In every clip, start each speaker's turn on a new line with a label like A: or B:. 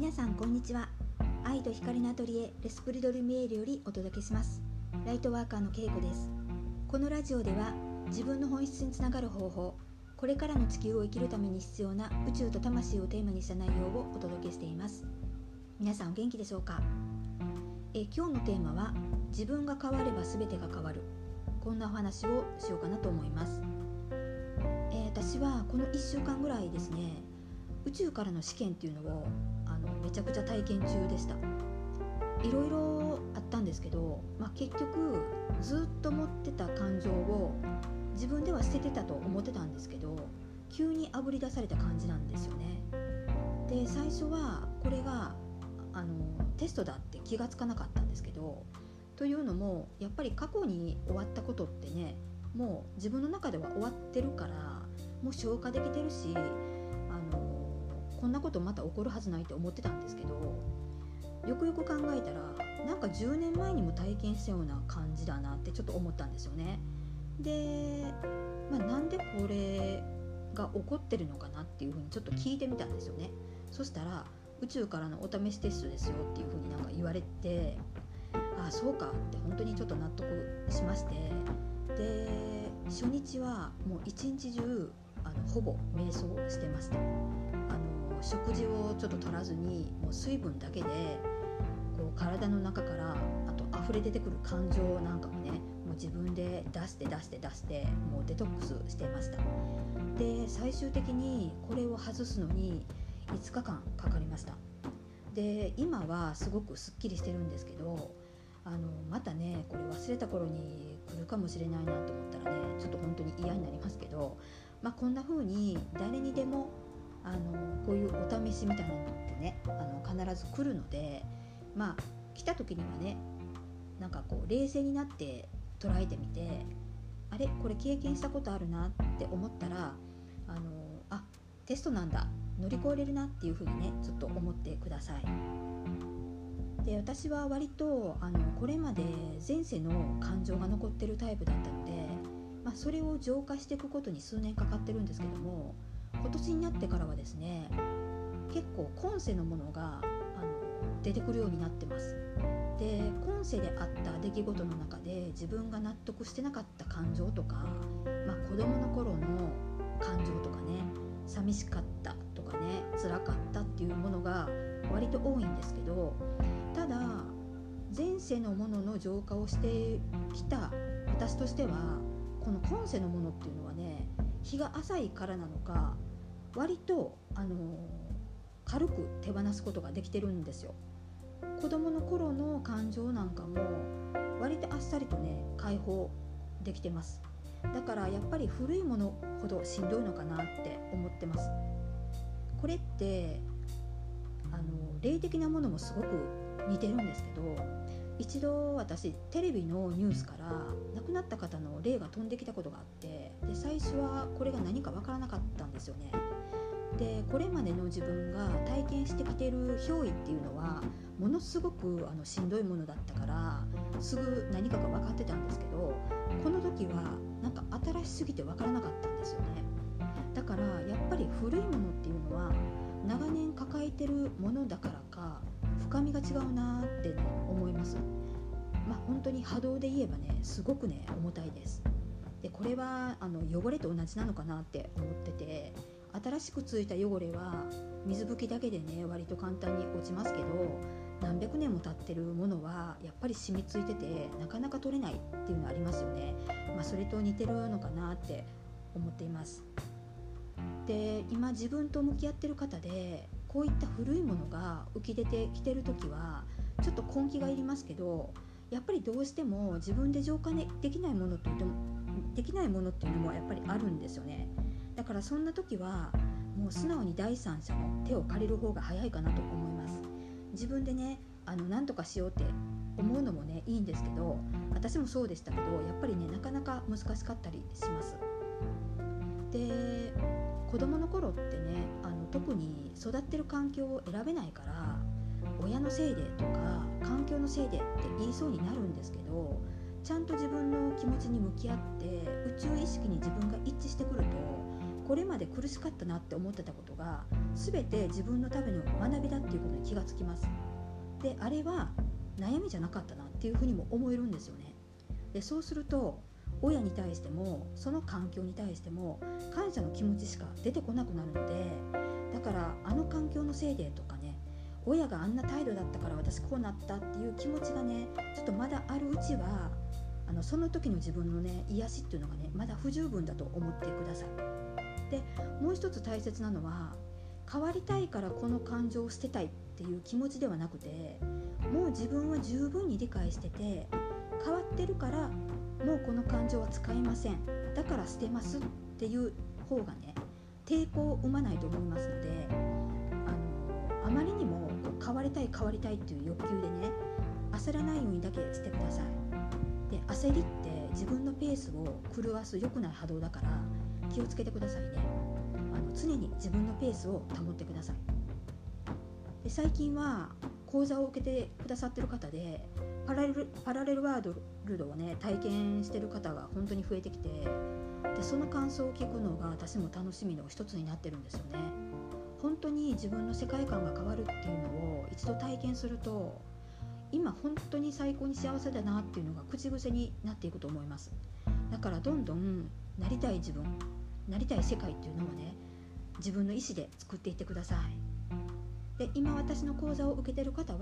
A: 皆さんこんにちは。愛と光のアトリエレスプリドルミエールよりお届けします。ライトワーカーのけいこです。このラジオでは自分の本質につながる方法これからの地球を生きるために必要な宇宙と魂をテーマにした内容をお届けしています。皆さんお元気でしょうか？え今日のテーマは自分が変われば全てが変わる。こんなお話をしようかなと思います、え私はこの1週間ぐらいですね宇宙からの試験っていうのをめちゃくちゃ体験中でした。いろいろあったんですけど、まあ、結局ずっと持ってた感情を自分では捨ててたと思ってたんですけど急にあぶり出された感じなんですよね。で最初はこれがあのテストだって気がつかなかったんですけどというのもやっぱり過去に終わったことってねもう自分の中では終わってるからもう消化できてるしこんなことまた起こるはずないって思ってたんですけどよくよく考えたらなんか10年前にも体験したような感じだなってちょっと思ったんですよね。で、まあ、なんでこれが起こってるのかなっていうふうにちょっと聞いてみたんですよね。そしたら宇宙からのお試しテストですよっていうふうになんか言われてああそうかって本当にちょっと納得しましてで初日はもう一日中あのほぼ瞑想してました。食事をちょっと取らずにもう水分だけでこう体の中からあと溢れ出てくる感情なんかもねもう自分で出して出して出してもうデトックスしていました。で最終的にこれを外すのに5日間かかりました。で今はすごくすっきりしてるんですけどあのまたねこれ忘れた頃に来るかもしれないなと思ったらねちょっと本当に嫌になりますけど、まあ、こんな風に誰にでもあのこういうお試しみたいなのってねあの必ず来るのでまあ来た時にはねなんかこう冷静になって捉えてみてあれこれ経験したことあるなって思ったらあのあテストなんだ乗り越えれるなっていうふうにねちょっと思ってください。で私は割とあのこれまで前世の感情が残ってるタイプだったので、まあ、それを浄化していくことに数年かかってるんですけども今年になってからはですね結構今世のものがあの出てくるようになってます。で今世であった出来事の中で自分が納得してなかった感情とか、まあ、子供の頃の感情とかね寂しかったとかね辛かったっていうものが割と多いんですけどただ前世のものの浄化をしてきた私としてはこの今世のものっていうのはね日が浅いからなのか割と、あの軽く手放すことができてるんですよ。子供の頃の感情なんかも割とあっさりとね解放できてますだからやっぱり古いものほどしんどいのかなって思ってますこれってあの霊的なものもすごく似てるんですけど一度私テレビのニュースから亡くなった方の霊が飛んできたことがあってで最初はこれが何か分からなかったんですよね。でこれまでの自分が体験してきてる憑依っていうのはものすごくあのしんどいものだったからすぐ何かが分かってたんですけどこの時はなんか新しすぎて分からなかったんですよねだからやっぱり古いものっていうのは長年抱えてるものだからか深みが違うなって、思います。まあ本当に波動で言えばねすごくね重たいです。でこれはあの汚れと同じなのかなって思ってて新しくついた汚れは水拭きだけでね割と簡単に落ちますけど何百年も経ってるものはやっぱり染みついててなかなか取れないっていうのありますよね、まあ、それと似てるのかなって思っています。で今自分と向き合ってる方でこういった古いものが浮き出てきてる時はちょっと根気がいりますけどやっぱりどうしても自分で浄化できないものって言ってもできないものっていうのもやっぱりあるんですよね。だからそんな時はもう素直に第三者の手を借りる方が早いかなと思います。自分でねあの何とかしようって思うのもねいいんですけど私もそうでしたけどやっぱりねなかなか難しかったりします。で子供の頃ってねあの特に育ってる環境を選べないから親のせいでとか環境のせいでって言いそうになるんですけどちゃんと自分の気持ちに向き合って宇宙意識に自分が一致してくるとこれまで苦しかったなって思ってたことが全て自分のための学びだっていうことに気がつきます。であれは悩みじゃなかったなっていうふうにも思えるんですよね。でそうすると親に対してもその環境に対しても感謝の気持ちしか出てこなくなるのでだからあの環境のせいでとかね親があんな態度だったから私こうなったっていう気持ちがねちょっとまだあるうちはあのその時の自分のね癒しっていうのがねまだ不十分だと思ってください。でもう一つ大切なのは変わりたいからこの感情を捨てたいっていう気持ちではなくてもう自分は十分に理解してて変わってるからもうこの感情は使いませんだから捨てますっていう方がね抵抗を生まないと思いますのであのあまりにも変わりたい変わりたいっていう欲求でね焦らないようにだけしてください。で焦りって自分のペースを狂わす良くない波動だから気をつけてくださいね。あの常に自分のペースを保ってください。で最近は講座を受けてくださってる方でパラレルパラレルワールドをね体験してる方が本当に増えてきてでその感想を聞くのが私も楽しみの一つになってるんですよね。本当に自分の世界観が変わるっていうのを一度体験すると今本当に最高に幸せだなっていうのが口癖になっていくと思います。だからどんどんなりたい自分なりたい世界っていうのをね自分の意思で作っていってください。で今私の講座を受けてる方は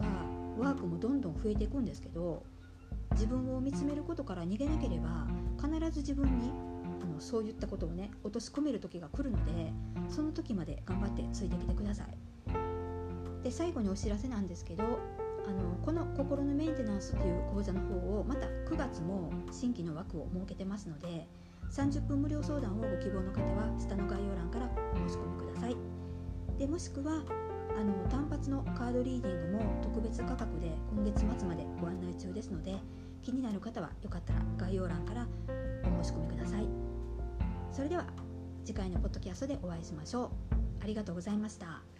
A: ワークもどんどん増えていくんですけど自分を見つめることから逃げなければ必ず自分にのそういったことをね落とし込める時が来るのでその時まで頑張ってついてきてください。で最後にお知らせなんですけどあのこの心のメンテナンスという講座の方をまた9月も新規の枠を設けてますので30分無料相談をご希望の方は下の概要欄からお申し込みください。でもしくはあの単発のカードリーディングも特別価格で今月末までご案内中ですので気になる方はよかったら概要欄からお申し込みください。それでは次回のポッドキャストでお会いしましょうありがとうございました。